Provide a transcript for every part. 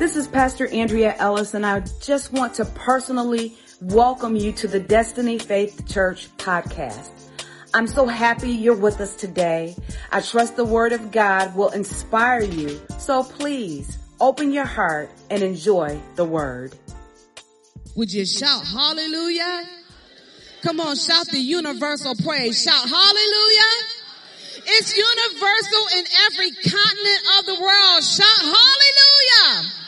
This is Pastor Andrea Ellis, and I just want to personally welcome you to the Destiny Faith Church podcast. I'm so happy you're with us today. I trust the Word of God will inspire you. So please open your heart and enjoy the Word. Would you shout hallelujah? Come on, shout the universal praise. Shout hallelujah. It's universal in every continent of the world. Shout hallelujah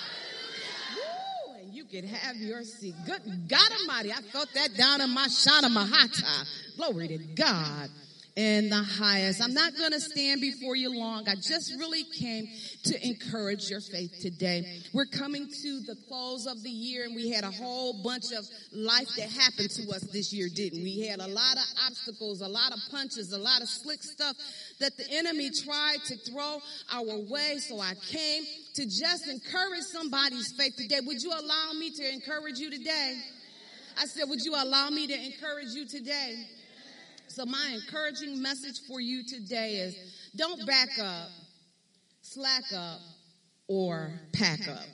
could have your seat. Good God Almighty, I felt that down in my Shana Mahata. Glory to God in the highest. I'm not going to stand before you long. I just really came to encourage your faith today. We're coming to the close of the year and we had a whole bunch of life that happened to us this year, didn't we? had a lot of obstacles, a lot of punches, a lot of slick stuff that the enemy tried to throw our way. So I came to just encourage somebody's faith today. Would you allow me to encourage you today? I said, would you allow me to encourage you today? So my encouraging message for you today is don't back up, slack up, or pack up.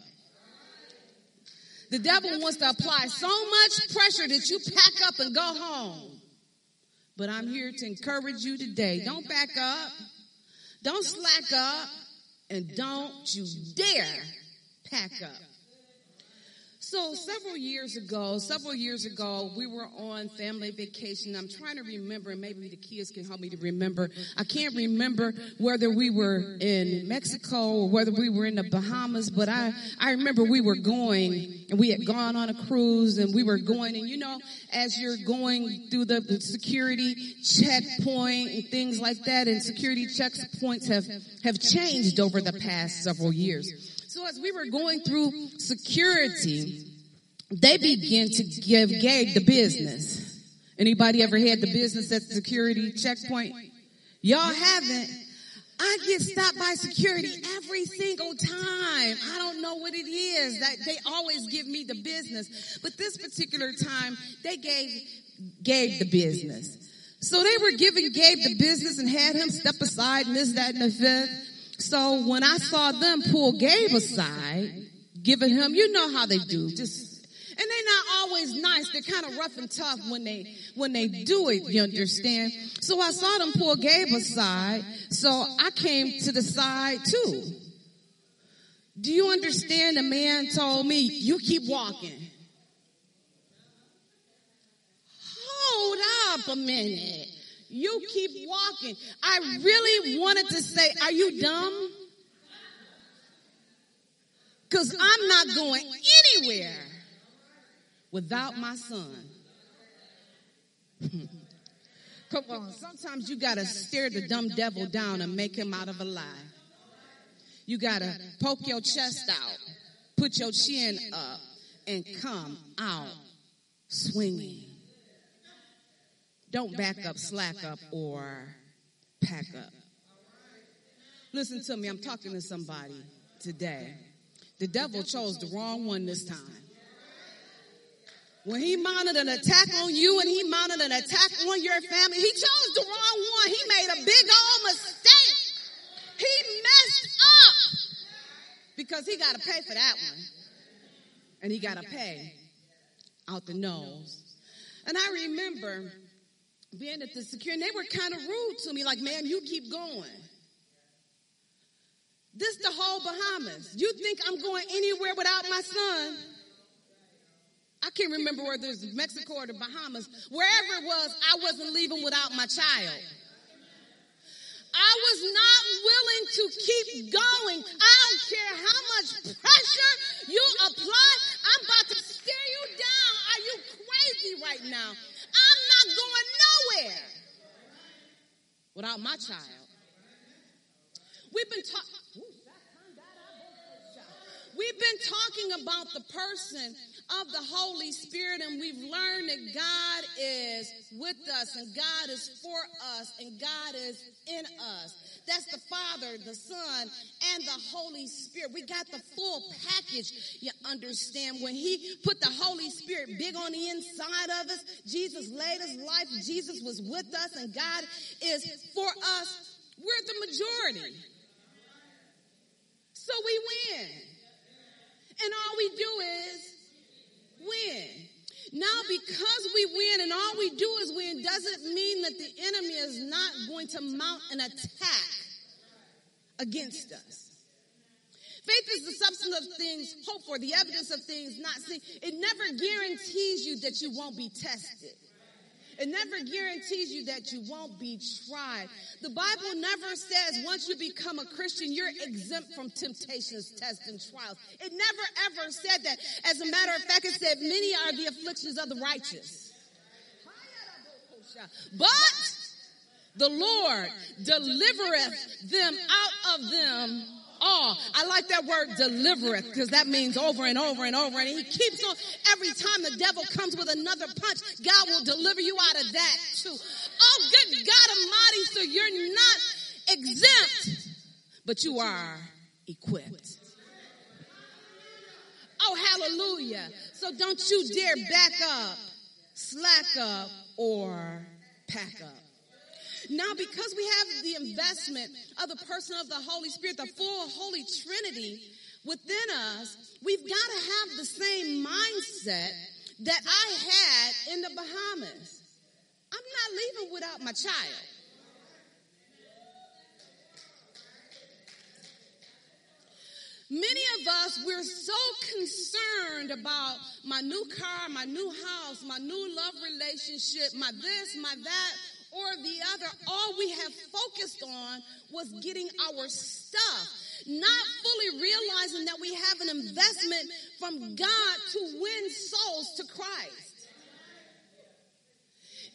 The devil wants to apply so much pressure that you pack up and go home. But I'm here to encourage you today. Don't back up. Don't slack up. And don't you dare pack up. So several years ago, several years ago, we were on family vacation. I'm trying to remember, and maybe the kids can help me to remember. I can't remember whether we were in Mexico or whether we were in the Bahamas, but I, I remember we were going and we had gone on a cruise and we were going and you know, as you're going through the, security checkpoint and things like that and security checkpoints have, have changed over the past several years. So as we were going through security, they began to give Gabe the business. Anybody ever had the business at the security checkpoint? Y'all haven't. I get stopped by security every single time. I don't know what it is that they always give me the business. But this particular time, they gave Gabe the business. So they were giving Gabe the business and had him step aside and this, that, and the fifth. So when I saw them pull Gabe aside, giving him, you know how they do, just, and they're not always nice. They're kind of rough and tough when they, when they do it, you understand? So I saw them pull Gabe aside. So I came to the side too. Do you understand? The man told me, you keep walking. Hold up a minute. You keep walking. I really wanted to say, are you dumb? Cause I'm not going anywhere without my son. Come on. Sometimes you gotta stare the dumb devil down and make him out of a lie. You gotta poke your chest out, put your chin up, and come out swinging. Don't back up, slack up, or pack up. Listen to me, I'm talking to somebody today. The devil chose the wrong one this time. When he mounted an attack on you and he mounted an attack on your family, he chose the wrong one. He made a big old mistake. He messed up because he got to pay for that one. And he got to pay out the nose. And I remember being at the security, they were kind of rude to me, like, ma'am, you keep going. This the whole Bahamas. You think I'm going anywhere without my son? I can't remember whether it was Mexico or the Bahamas. Wherever it was, I wasn't leaving without my child. I was not willing to keep going. I don't care how much pressure you apply. I'm about to stare you down. Are you crazy right now? I'm not going nowhere without my child. We've been talking. We've been talking about the person of the Holy Spirit and we've learned that God is with us and God is for us and God is in us. That's the Father, the Son, and the Holy Spirit. We got the full package. You understand? When He put the Holy Spirit big on the inside of us, Jesus laid His life. Jesus was with us, and God is for us. We're the majority. So we win. And all we do is win in and all we do is win doesn't mean that the enemy is not going to mount an attack against us. Faith is the substance of things hoped for, the evidence of things not seen. It never guarantees you that you won't be tested. It never guarantees you that you won't be tried. The Bible never says once you become a Christian, you're exempt from temptations, tests, and trials. It never ever said that. As a matter of fact, it said many are the afflictions of the righteous. But the Lord delivereth them out of them all. I like that word delivereth because that means over and over and over. And he keeps on every time the devil comes with another punch, God will deliver you out of that too. Oh, good God Almighty. So you're not exempt, but you are equipped. Oh, hallelujah. So don't you dare back up, slack up, or pack up. Now, because we have the investment of the person of the Holy Spirit, the full Holy Trinity within us, we've got to have the same mindset that I had in the Bahamas. I'm not leaving without my child. Many of us, we're so concerned about my new car, my new house, my new love relationship, my this, my that, or the other. All we have focused on was getting our stuff, not fully realizing that we have an investment from God to win souls to Christ.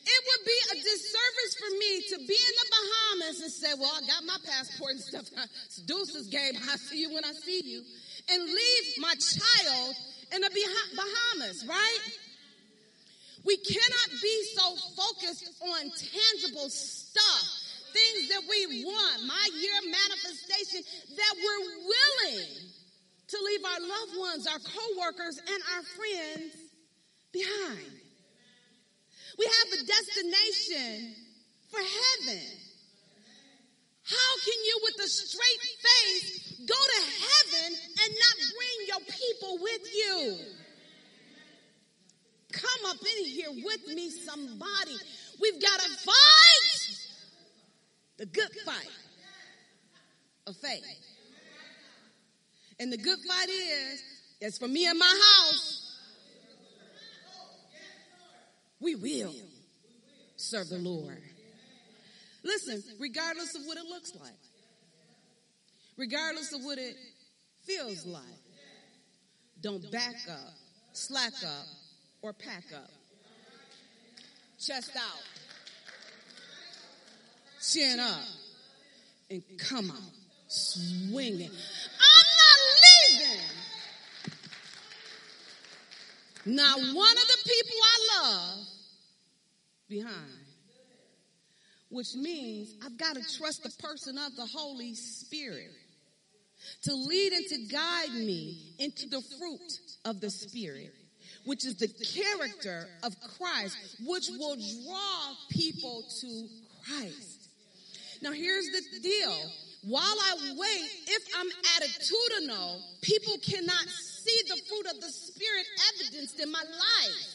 It would be a disservice for me to be in the Bahamas and say, well, I got my passport and stuff. It's deuces game. I see you when I see you. And leave my child in the Bahamas, right? We cannot be so focused on tangible stuff, things that we want, my year manifestation, that we're willing to leave our loved ones, our coworkers, and our friends behind. We have a destination for heaven. How can you, with a straight face, go to heaven and not bring your people with you? Come up in here with me, somebody. We've got to fight the good fight of faith. And the good fight is, it's for me and my house. We will serve the Lord. Listen, regardless of what it looks like, regardless of what it feels like, don't back up, slack up, or pack up. Chest out. Chin up. And come out swinging. I'm not leaving. Not one of the people I love behind. Which means I've got to trust the person of the Holy Spirit to lead and to guide me into the fruit of the Spirit which is the character of Christ, which will draw people to Christ. Now here's the deal. While I wait, if I'm attitudinal, people cannot see the fruit of the Spirit evidenced in my life.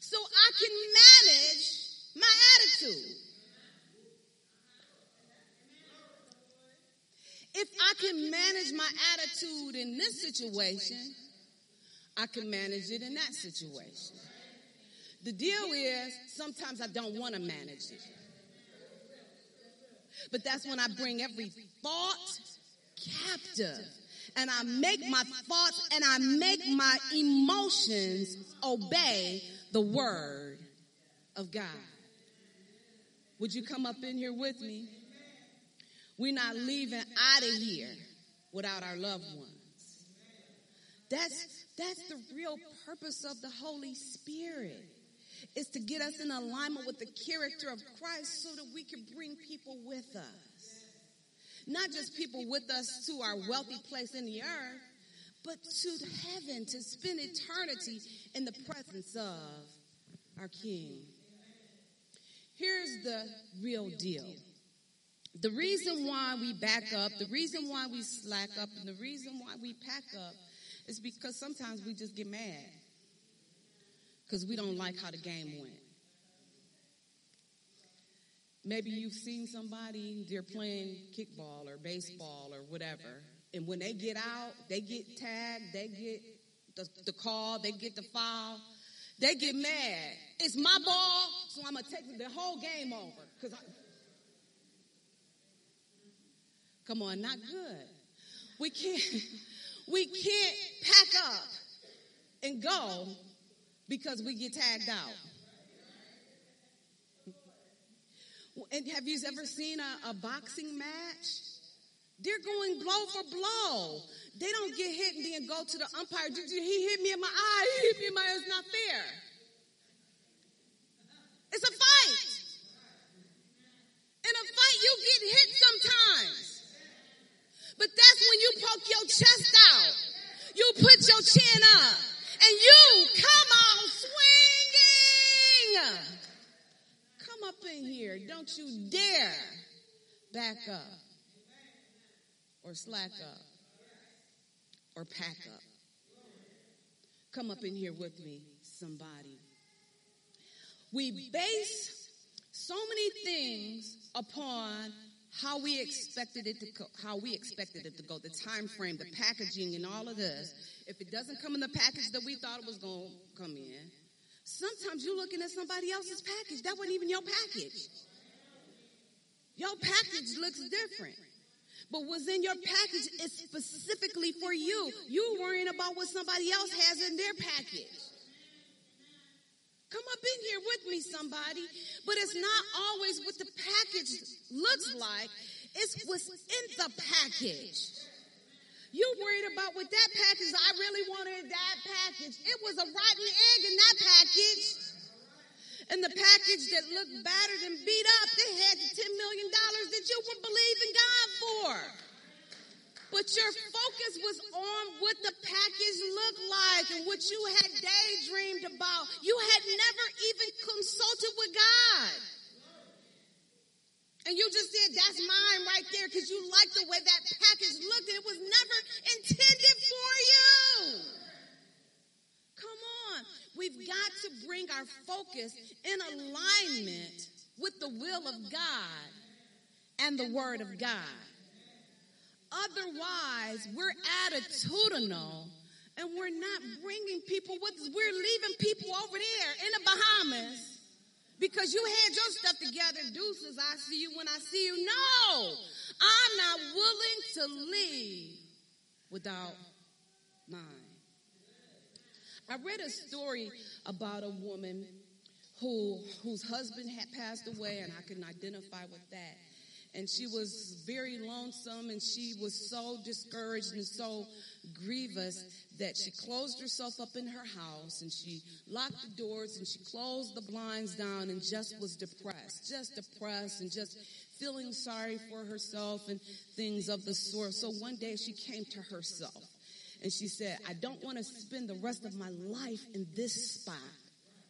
So I can manage my attitude. If I can manage my attitude in this situation, I can manage it in that situation. The deal is sometimes I don't want to manage it. But that's when I bring every thought captive and I make my thoughts and I make my emotions obey the word of God. Would you come up in here with me? We're not leaving out of here without our loved ones. That's that's the real purpose of the Holy Spirit. Is to get us in alignment with the character of Christ so that we can bring people with us. Not just people with us to our wealthy place in the earth, but to heaven to spend eternity in the presence of our King. Here's the real deal. The reason why we back up, the reason why we slack up, and the reason why we pack up is because sometimes we just get mad. because we don't like how the game went. Maybe you've seen somebody, they're playing kickball or baseball or whatever, and when they get out, they get tagged, they get the, the call, they get the foul, they get mad. It's my ball, so I'm gonna take the whole game over. Cause I, come on, not good. We can't, we can't pack up and go because we get tagged out. And have you ever seen a, a boxing match? They're going blow for blow. They don't get hit and then go to the umpire. Did you, he hit me in my eye. He hit me in my eye. It's not fair. It's a fight. In a fight, you get hit sometimes. But that's when you poke your chest out. You put your chin up and you come on swinging. Come up in here. Don't you dare back up or slack up or pack up. Come up in here with me, somebody. We base so many things upon how we expected it to go, how we expected it to go, the time frame, the packaging and all of this. If it doesn't come in the package that we thought it was going to come in, sometimes you're looking at somebody else's package. That wasn't even your package. Your package looks different. But what's in your package is specifically for you. You worrying about what somebody else has in their package. Come up in here with me, somebody. But it's not always what the package looks like. It's what's in the package. You worried about what that package, I really wanted that package. It was a rotten egg in that package. And the package that looked battered and beat up, they had the $10 million that you were believing God for. But your focus was on what the package looked like and what you had daydreamed about. You had never even consulted with God. And you just said, that's mine right there because you liked the way that package looked and it was never intended for you. Come on. We've got to bring our focus in alignment with the will of God and the word of God. Otherwise, we're attitudinal and we're not bringing people with us. We're leaving people over there in the Bahamas because you had your stuff together. Deuces, I see you when I see you. No, I'm not willing to leave without mine. I read a story about a woman who whose husband had passed away, and I can identify with that and she was very lonesome and she was so discouraged and so grievous that she closed herself up in her house and she locked the doors and she closed the blinds down and just was depressed, just depressed and just feeling sorry for herself and things of the sort. So one day she came to herself and she said, I don't want to spend the rest of my life in this spot.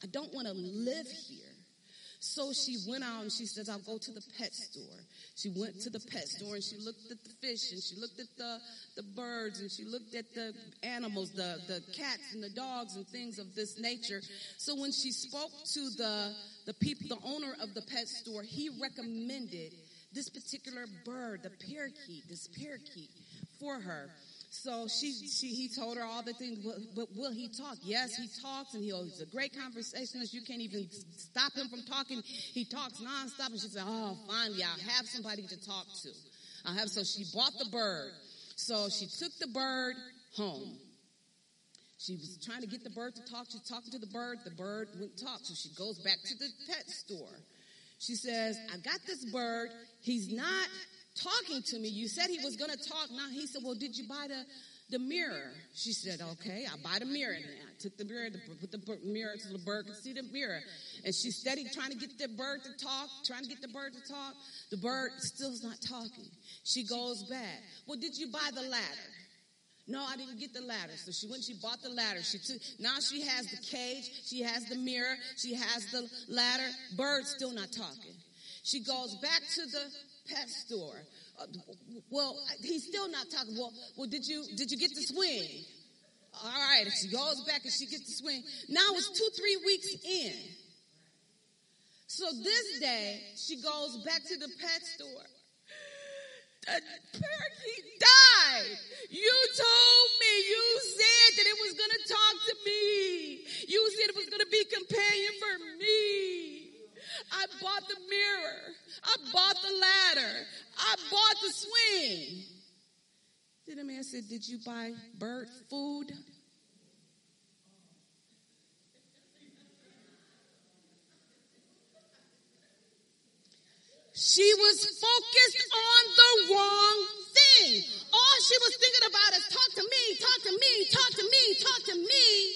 I don't want to live here. So she went out and she said, I'll go to the pet store. She went to the pet store and she looked at the fish and she looked at the, the birds and she looked at the animals, the, the cats and the dogs and things of this nature. So when she spoke to the, the people, the owner of the pet store, he recommended this particular bird, the parakeet, this parakeet for her. So she, she, he told her all the things, but, but will he talk? Yes, he talks and he's a great conversationalist. You can't even stop him from talking. He talks nonstop. And she said, oh, finally, I'll have somebody to talk to. I'll have, so she bought the bird. So she took the bird home. She was trying to get the bird to talk. She's talking to the bird. The bird wouldn't talk. So she goes back to the pet store. She says, I got this bird. He's not talking to me. You said he was going to talk. Now he said, well, did you buy the, the mirror? She said, okay, I buy the mirror. And I took the mirror, put the mirror to the bird could see the mirror. And she steady trying to get the bird to talk, trying to get the bird to talk. The bird still's not talking. She goes back. Well, did you buy the ladder? No, I didn't get the ladder. So she went, she bought the ladder. She took, now she has the cage, she has the mirror, she has the ladder. Bird still not talking. She goes back to the pet store. Uh, well, he's still not talking. Well, well, did you did you get the swing? All right, she goes back and she gets the swing. Now it's two, three weeks in. So this day, she goes back to the pet store. Parakeet died. You told me, you said that it was going to talk to me. You said it was going to be companion for me. I bought the mirror. I bought the ladder. I bought the swing. Then the man said, Did you buy bird food? She was focused on the wrong thing. All she was thinking about is talk to me, talk to me, talk to me, talk to me.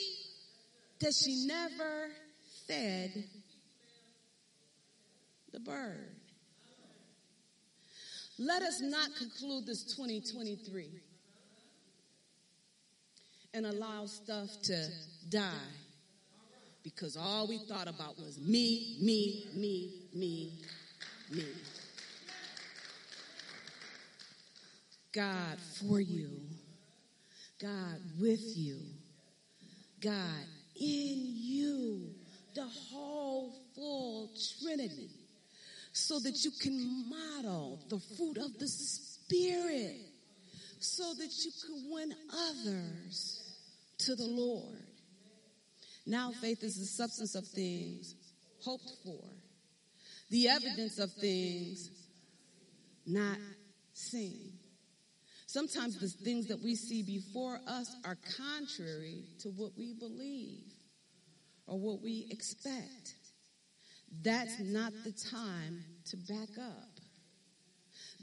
That she never fed the bird. Let us not conclude this 2023 and allow stuff to die because all we thought about was me, me, me, me, me. God for you, God with you, God in you, the whole full Trinity, so that you can model the fruit of the Spirit, so that you can win others to the Lord. Now faith is the substance of things hoped for the evidence of things not seen. Sometimes the things that we see before us are contrary to what we believe or what we expect. That's not the time to back up.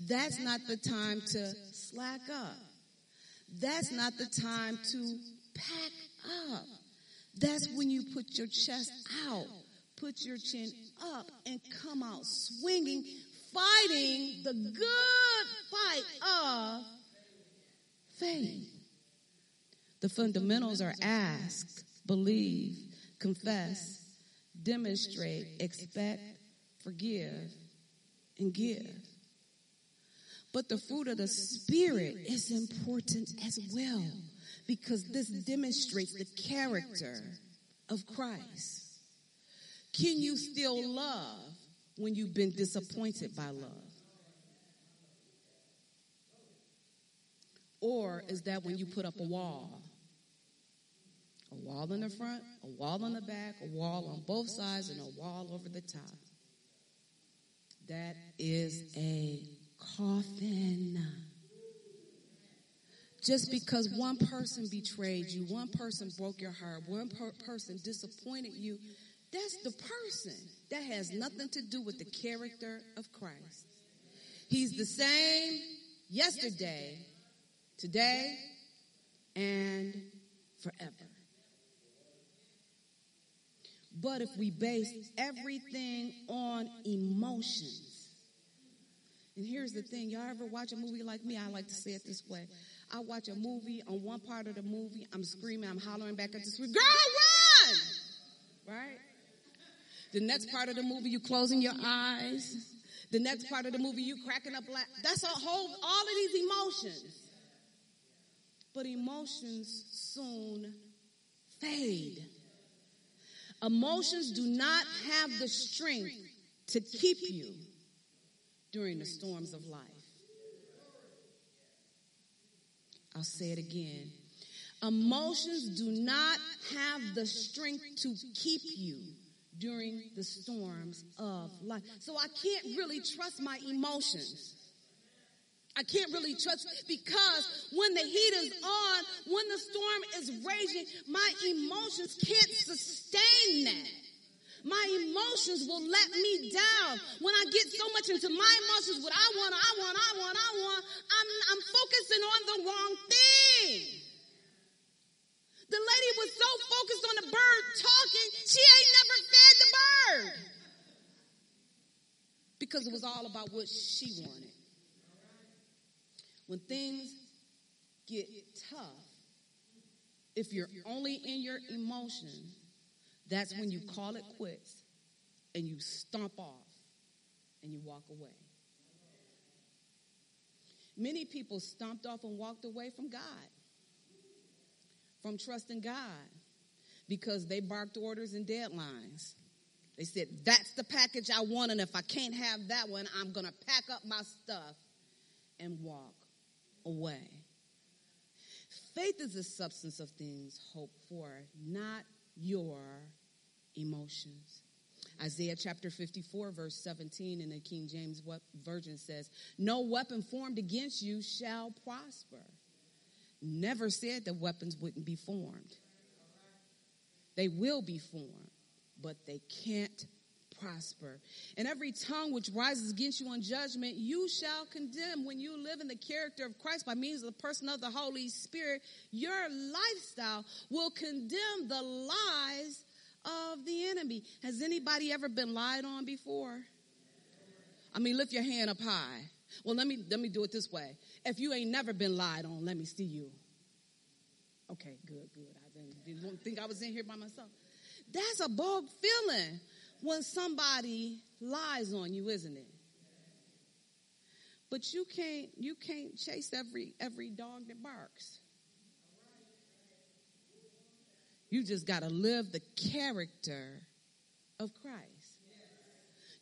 That's not the time to slack up. That's not the time to pack up. That's when you put your chest out put your chin up and come out swinging, fighting the good fight of faith. The fundamentals are ask, believe, confess, demonstrate, expect, forgive, and give. But the fruit of the Spirit is important as well because this demonstrates the character of Christ. Can you still love when you've been disappointed by love? Or is that when you put up a wall? A wall in the front, a wall in the back, a wall on both sides, and a wall over the top. That is a coffin. Just because one person betrayed you, one person broke your heart, one per- person disappointed you, that's the person. That has nothing to do with the character of Christ. He's the same yesterday, today, and forever. But if we base everything on emotions, and here's the thing, y'all ever watch a movie like me? I like to say it this way. I watch a movie, on one part of the movie, I'm screaming, I'm hollering back at the screen, girl, run! Right? The next part of the movie, you closing your eyes. The next part of the movie, you cracking up. Laugh. That's a whole, all of these emotions. But emotions soon fade. Emotions do not have the strength to keep you during the storms of life. I'll say it again. Emotions do not have the strength to keep you during the storms of life. So I can't really trust my emotions. I can't really trust because when the heat is on, when the storm is raging, my emotions can't sustain that. My emotions will let me down. When I get so much into my emotions, what I want, I want, I want, I want, I'm, I'm focusing on the wrong thing. The lady was so focused on the bird talking, she ain't never fed the bird. Because it was all about what she wanted. When things get tough, if you're only in your emotion, that's when you call it quits and you stomp off and you walk away. Many people stomped off and walked away from God from trusting God because they barked orders and deadlines. They said, That's the package I want, and if I can't have that one, I'm going to pack up my stuff and walk away. Faith is the substance of things hoped for, not your emotions. Isaiah chapter 54, verse 17 in the King James Version says, No weapon formed against you shall prosper. Never said that weapons wouldn't be formed. They will be formed, but they can't prosper. And every tongue which rises against you on judgment, you shall condemn. When you live in the character of Christ by means of the person of the Holy Spirit, your lifestyle will condemn the lies of the enemy. Has anybody ever been lied on before? I mean, lift your hand up high. Well, let me let me do it this way. If you ain't never been lied on, let me see you. Okay, good, good. I didn't, didn't think I was in here by myself. That's a bold feeling when somebody lies on you, isn't it? But you can't you can't chase every every dog that barks. You just got to live the character of Christ.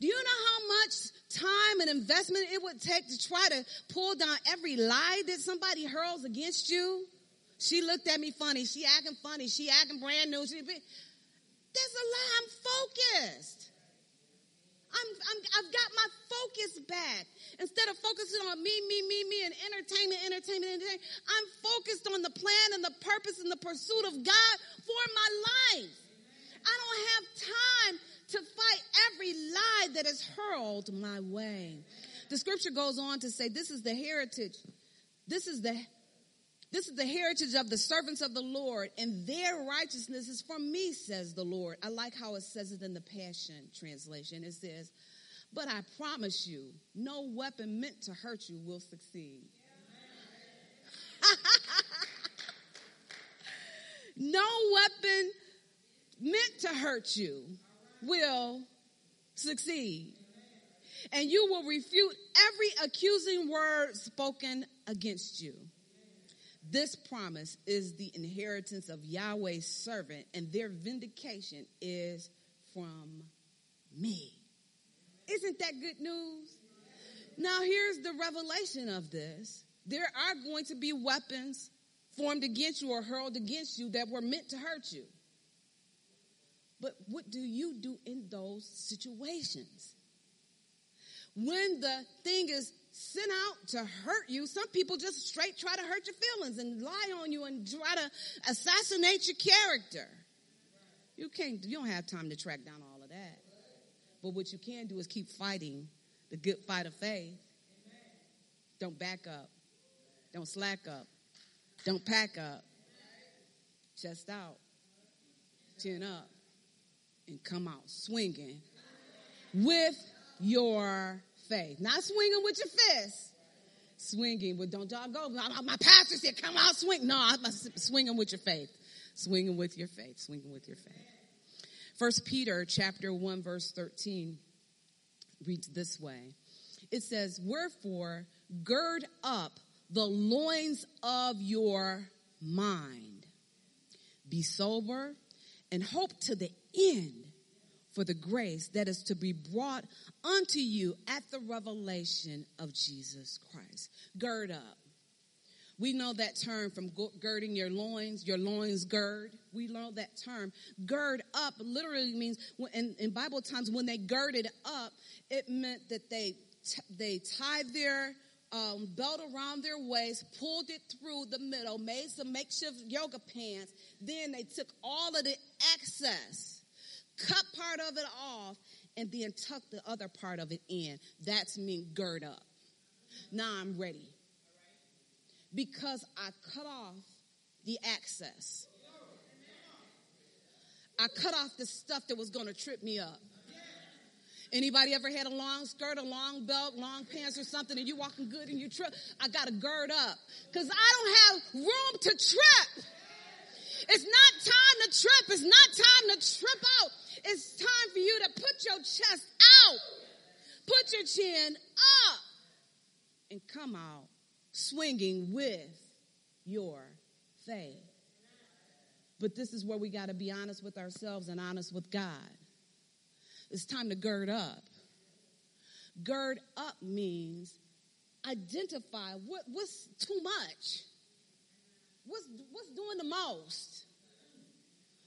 Do you know how much time and investment it would take to try to pull down every lie that somebody hurls against you? She looked at me funny. She acting funny. She acting brand new. She, there's a lie. I'm focused. I'm, I'm, I've got my focus back. Instead of focusing on me, me, me, me, and entertainment, entertainment, entertainment, I'm focused on the plan and the purpose and the pursuit of God for my life. I don't have time to fight every lie that is hurled my way. The scripture goes on to say, this is the heritage. This is the this is the heritage of the servants of the Lord, and their righteousness is from me, says the Lord. I like how it says it in the Passion translation. It says, But I promise you, no weapon meant to hurt you will succeed. no weapon meant to hurt you will succeed. And you will refute every accusing word spoken against you. This promise is the inheritance of Yahweh's servant, and their vindication is from me. Isn't that good news? Now, here's the revelation of this there are going to be weapons formed against you or hurled against you that were meant to hurt you. But what do you do in those situations? When the thing is sent out to hurt you. Some people just straight try to hurt your feelings and lie on you and try to assassinate your character. You can't, you don't have time to track down all of that. But what you can do is keep fighting the good fight of faith. Don't back up. Don't slack up. Don't pack up. Chest out. Chin up. And come out swinging with your faith. Not swinging with your fist. Swinging, but don't y'all go. My pastor said, come out swing. No, I'm swinging with your faith. Swinging with your faith. Swinging with your faith. First Peter chapter 1 verse 13 reads this way. It says, wherefore gird up the loins of your mind. Be sober and hope to the end for the grace that is to be brought unto you at the revelation of Jesus Christ. Gird up. We know that term from girding your loins, your loins gird. We know that term. Gird up literally means, in, in Bible times, when they girded up, it meant that they, they tied their um, belt around their waist, pulled it through the middle, made some makeshift yoga pants. Then they took all of the excess cut part of it off, and then tuck the other part of it in. That's me gird up. Now I'm ready. Because I cut off the access. I cut off the stuff that was going to trip me up. Anybody ever had a long skirt, a long belt, long pants or something and you walking good and you trip? I got to gird up because I don't have room to trip. It's not time to trip. It's not time to trip out. It's time for you to put your chest out, put your chin up, and come out swinging with your faith. But this is where we got to be honest with ourselves and honest with God. It's time to gird up. Gird up means identify what, what's too much. What's, what's doing the most?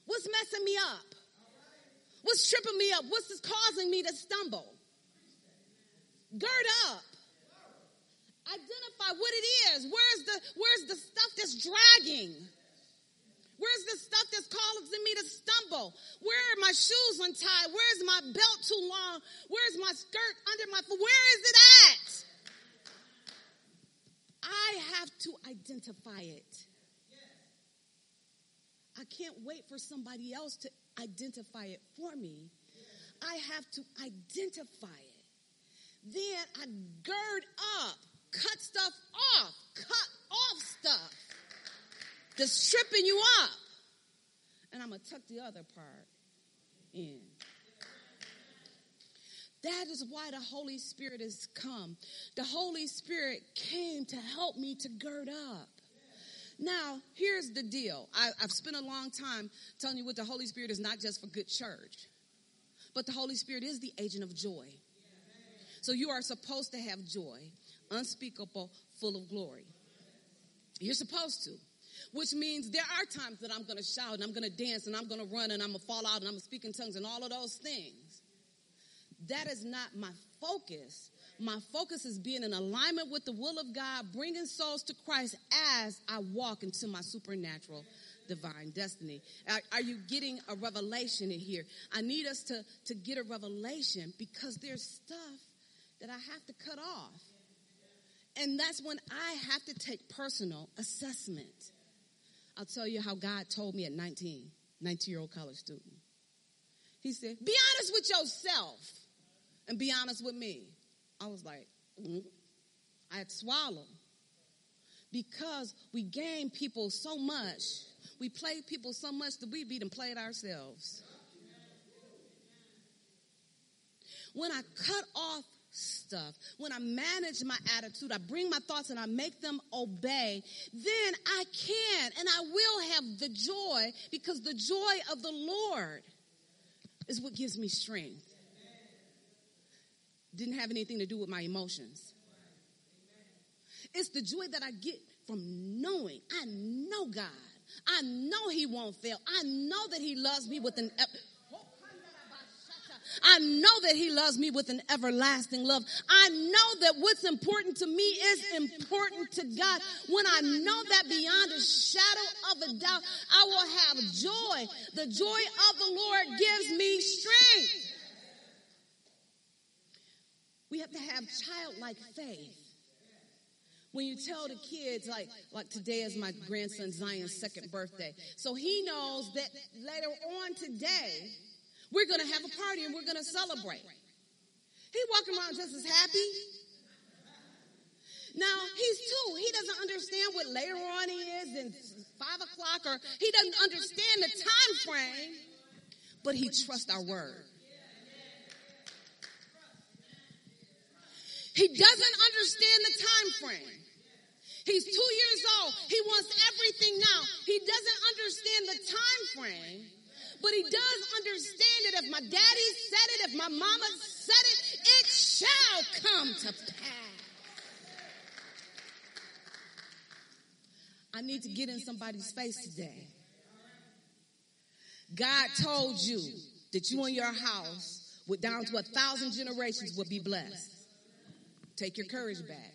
What's messing me up? What's tripping me up? What's causing me to stumble? Gird up. Identify what it is. Where's the, where's the stuff that's dragging? Where's the stuff that's causing me to stumble? Where are my shoes untied? Where's my belt too long? Where's my skirt under my foot? Where is it at? I have to identify it. I can't wait for somebody else to identify it for me. I have to identify it. Then I gird up, cut stuff off, cut off stuff that's tripping you up. And I'm going to tuck the other part in. That is why the Holy Spirit has come. The Holy Spirit came to help me to gird up. Now, here's the deal. I, have spent a long time telling you what the Holy Spirit is not just for good church, but the Holy Spirit is the agent of joy. So you are supposed to have joy, unspeakable, full of glory. You're supposed to. Which means there are times that I'm going to shout and I'm going to dance and I'm going to run and I'm going to fall out and I'm going to speak in tongues and all of those things. That is not my focus. My focus is being in alignment with the will of God, bringing souls to Christ as I walk into my supernatural divine destiny. Are, are, you getting a revelation in here? I need us to, to get a revelation because there's stuff that I have to cut off. And that's when I have to take personal assessment. I'll tell you how God told me at 19, 19 year old college student. He said, Be honest with yourself and be honest with me. I was like, mm. I had swallow. Because we game people so much, we play people so much that we beat and played ourselves. When I cut off stuff, when I manage my attitude, I bring my thoughts and I make them obey, then I can and I will have the joy because the joy of the Lord is what gives me strength didn't have anything to do with my emotions. It's the joy that I get from knowing I know God. I know He won't fail. I know that He loves me with an. I know that he loves me with an everlasting love. I know that what's important to me is important to God. When I know that beyond a shadow of a doubt, I will have joy. The joy of the Lord gives me strength. We have to have childlike faith. When you tell the kids, like, like today is my grandson Zion's second birthday. So he knows that later on today, we're going to have a party and we're going to celebrate. He walking around just as happy. Now, he's two. He doesn't understand what later on he is and five o'clock or he doesn't understand the time frame, but he trusts our word. He doesn't understand the time frame. He's two years old. He wants everything now. He doesn't understand the time frame, but he does understand it. If my daddy said it, if my mama said it, it shall come to pass. I need to get in somebody's face today. God told you that you and your house, with down to a thousand generations, would be blessed. Take your courage back.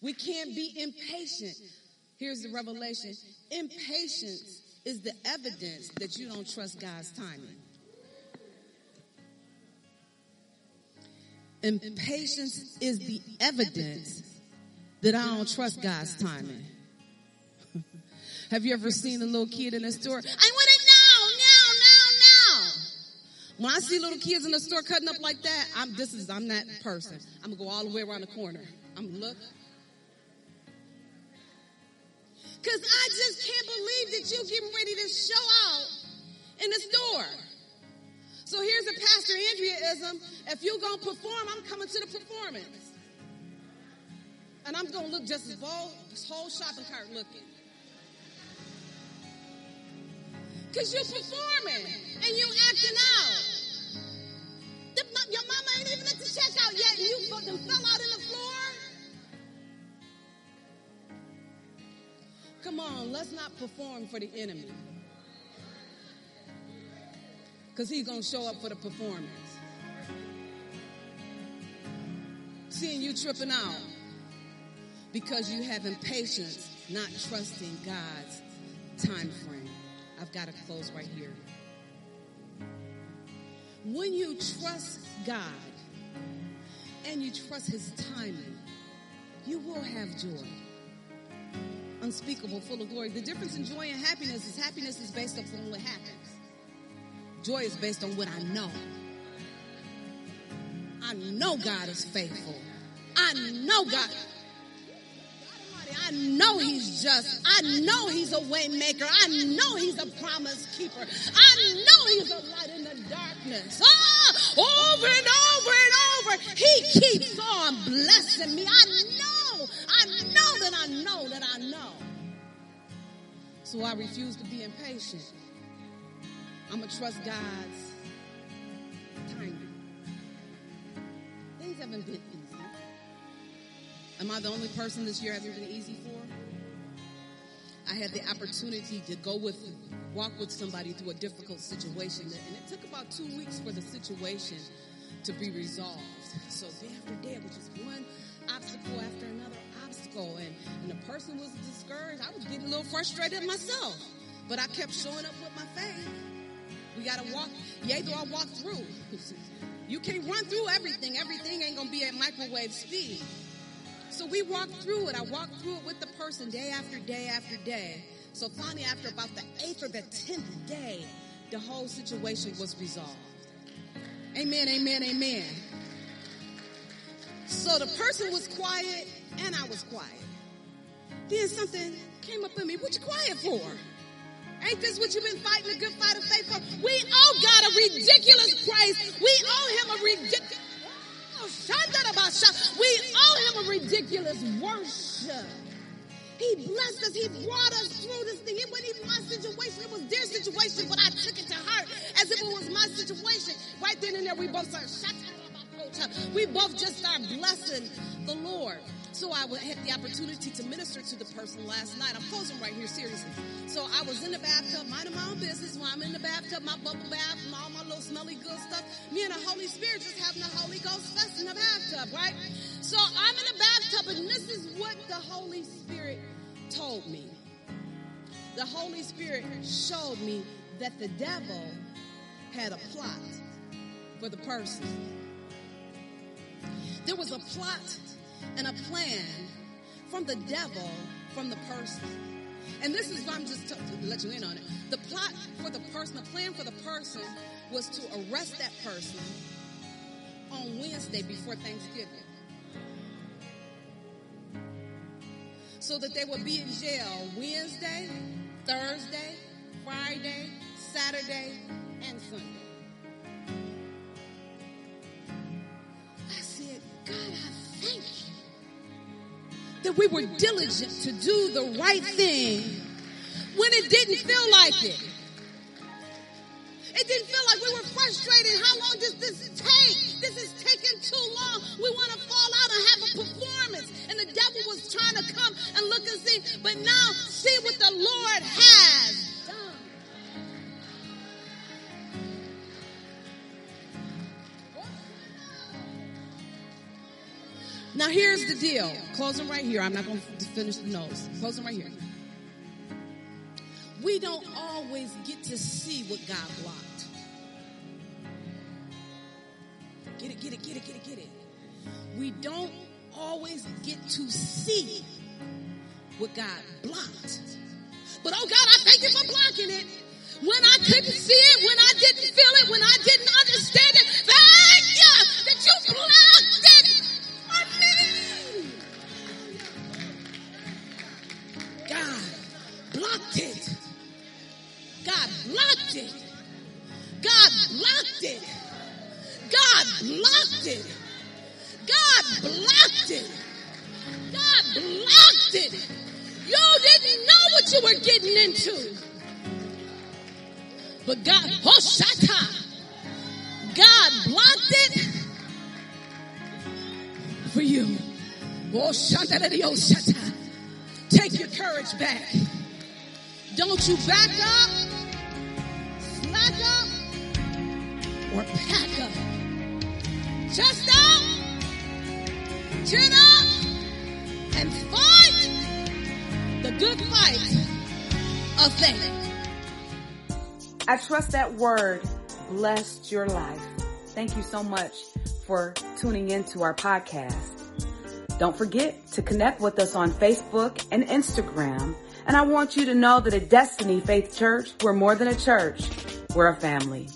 We can't be impatient. Here's the revelation. Impatience is the evidence that you don't trust God's timing. Impatience is the evidence that I don't trust God's timing. Have you ever seen a little kid in a store? I want when I see little kids in the store cutting up like that, I'm this is I'm that person. I'm gonna go all the way around the corner. I'm look. Cause I just can't believe that you're getting ready to show out in the store. So here's a Pastor Andreaism. If you're gonna perform, I'm coming to the performance. And I'm gonna look just as bold, this whole shopping cart looking. Because you're performing and you acting out. Your mama ain't even at the checkout yet and you them fell out in the floor. Come on, let's not perform for the enemy. Because he's going to show up for the performance. Seeing you tripping out because you have impatience, not trusting God's time frame. I've got to close right here. When you trust God and you trust His timing, you will have joy. Unspeakable, full of glory. The difference in joy and happiness is happiness is based upon what happens. Joy is based on what I know. I know God is faithful. I know God. I know he's just. I know he's a way maker. I know he's a promise keeper. I know he's a light in the darkness. Oh, over and over and over. He keeps on blessing me. I know. I know that I know that I know. So I refuse to be impatient. I'm going to trust God's timing. Things haven't been. Am I the only person this year hasn't been easy for? I had the opportunity to go with, walk with somebody through a difficult situation, and it took about two weeks for the situation to be resolved. So day after day, it was just one obstacle after another obstacle, and, and the person was discouraged. I was getting a little frustrated myself, but I kept showing up with my faith. We got to walk, yea, though I walk through. You can't run through everything. Everything ain't to be at microwave speed. So we walked through it. I walked through it with the person day after day after day. So finally, after about the eighth or the tenth day, the whole situation was resolved. Amen, amen, amen. So the person was quiet and I was quiet. Then something came up in me. What you quiet for? Ain't this what you've been fighting a good fight of faith for? We owe God a ridiculous price. We owe him a ridiculous. We owe him a ridiculous worship. He blessed us. He brought us through this thing. It wasn't even my situation. It was their situation, but I took it to heart as if it was my situation. Right then and there, we both started. We both just started blessing the Lord. So I had the opportunity to minister to the person last night. I'm closing right here, seriously. So I was in the bathtub, minding my own business while I'm in the bathtub, my bubble bath and all my little smelly good stuff. Me and the Holy Spirit just having the Holy Ghost fest in the bathtub, right? So I'm in the bathtub and this is what the Holy Spirit told me. The Holy Spirit showed me that the devil had a plot for the person. There was a plot and a plan from the devil from the person. And this is, why I'm just to let you in on it. The plot for the person, the plan for the person was to arrest that person on Wednesday before Thanksgiving. So that they would be in jail Wednesday, Thursday, Friday, Saturday, and Sunday. I said, God, I thank you that we were diligent to do the right thing when it didn't feel like it. It didn't feel like we were frustrated. How long does this take? This is taking too long. We want to fall out and have a performance. And the devil was trying to come and look and see. But now, see what the Lord has Now here's the deal. Closing right here. I'm not going to finish the nose. Closing right here. We don't always get to see what God blocked. Get it, get it, get it, get it, get it. We don't always get to see what God blocked. But oh God, I thank you for blocking it. When I couldn't see it, when I didn't feel it, when I didn't understand it, thank you that you blocked blocked it. God blocked it. God blocked it. God blocked it. God blocked it. You didn't know what you were getting into. But God, oh, Hoshata, God blocked it for you. Oh, Hoshata, Take your courage back. Don't you back up, or pack up. Just up, chin up, and fight the good fight of faith. I trust that word blessed your life. Thank you so much for tuning into our podcast. Don't forget to connect with us on Facebook and Instagram. And I want you to know that at Destiny Faith Church, we're more than a church. We're a family.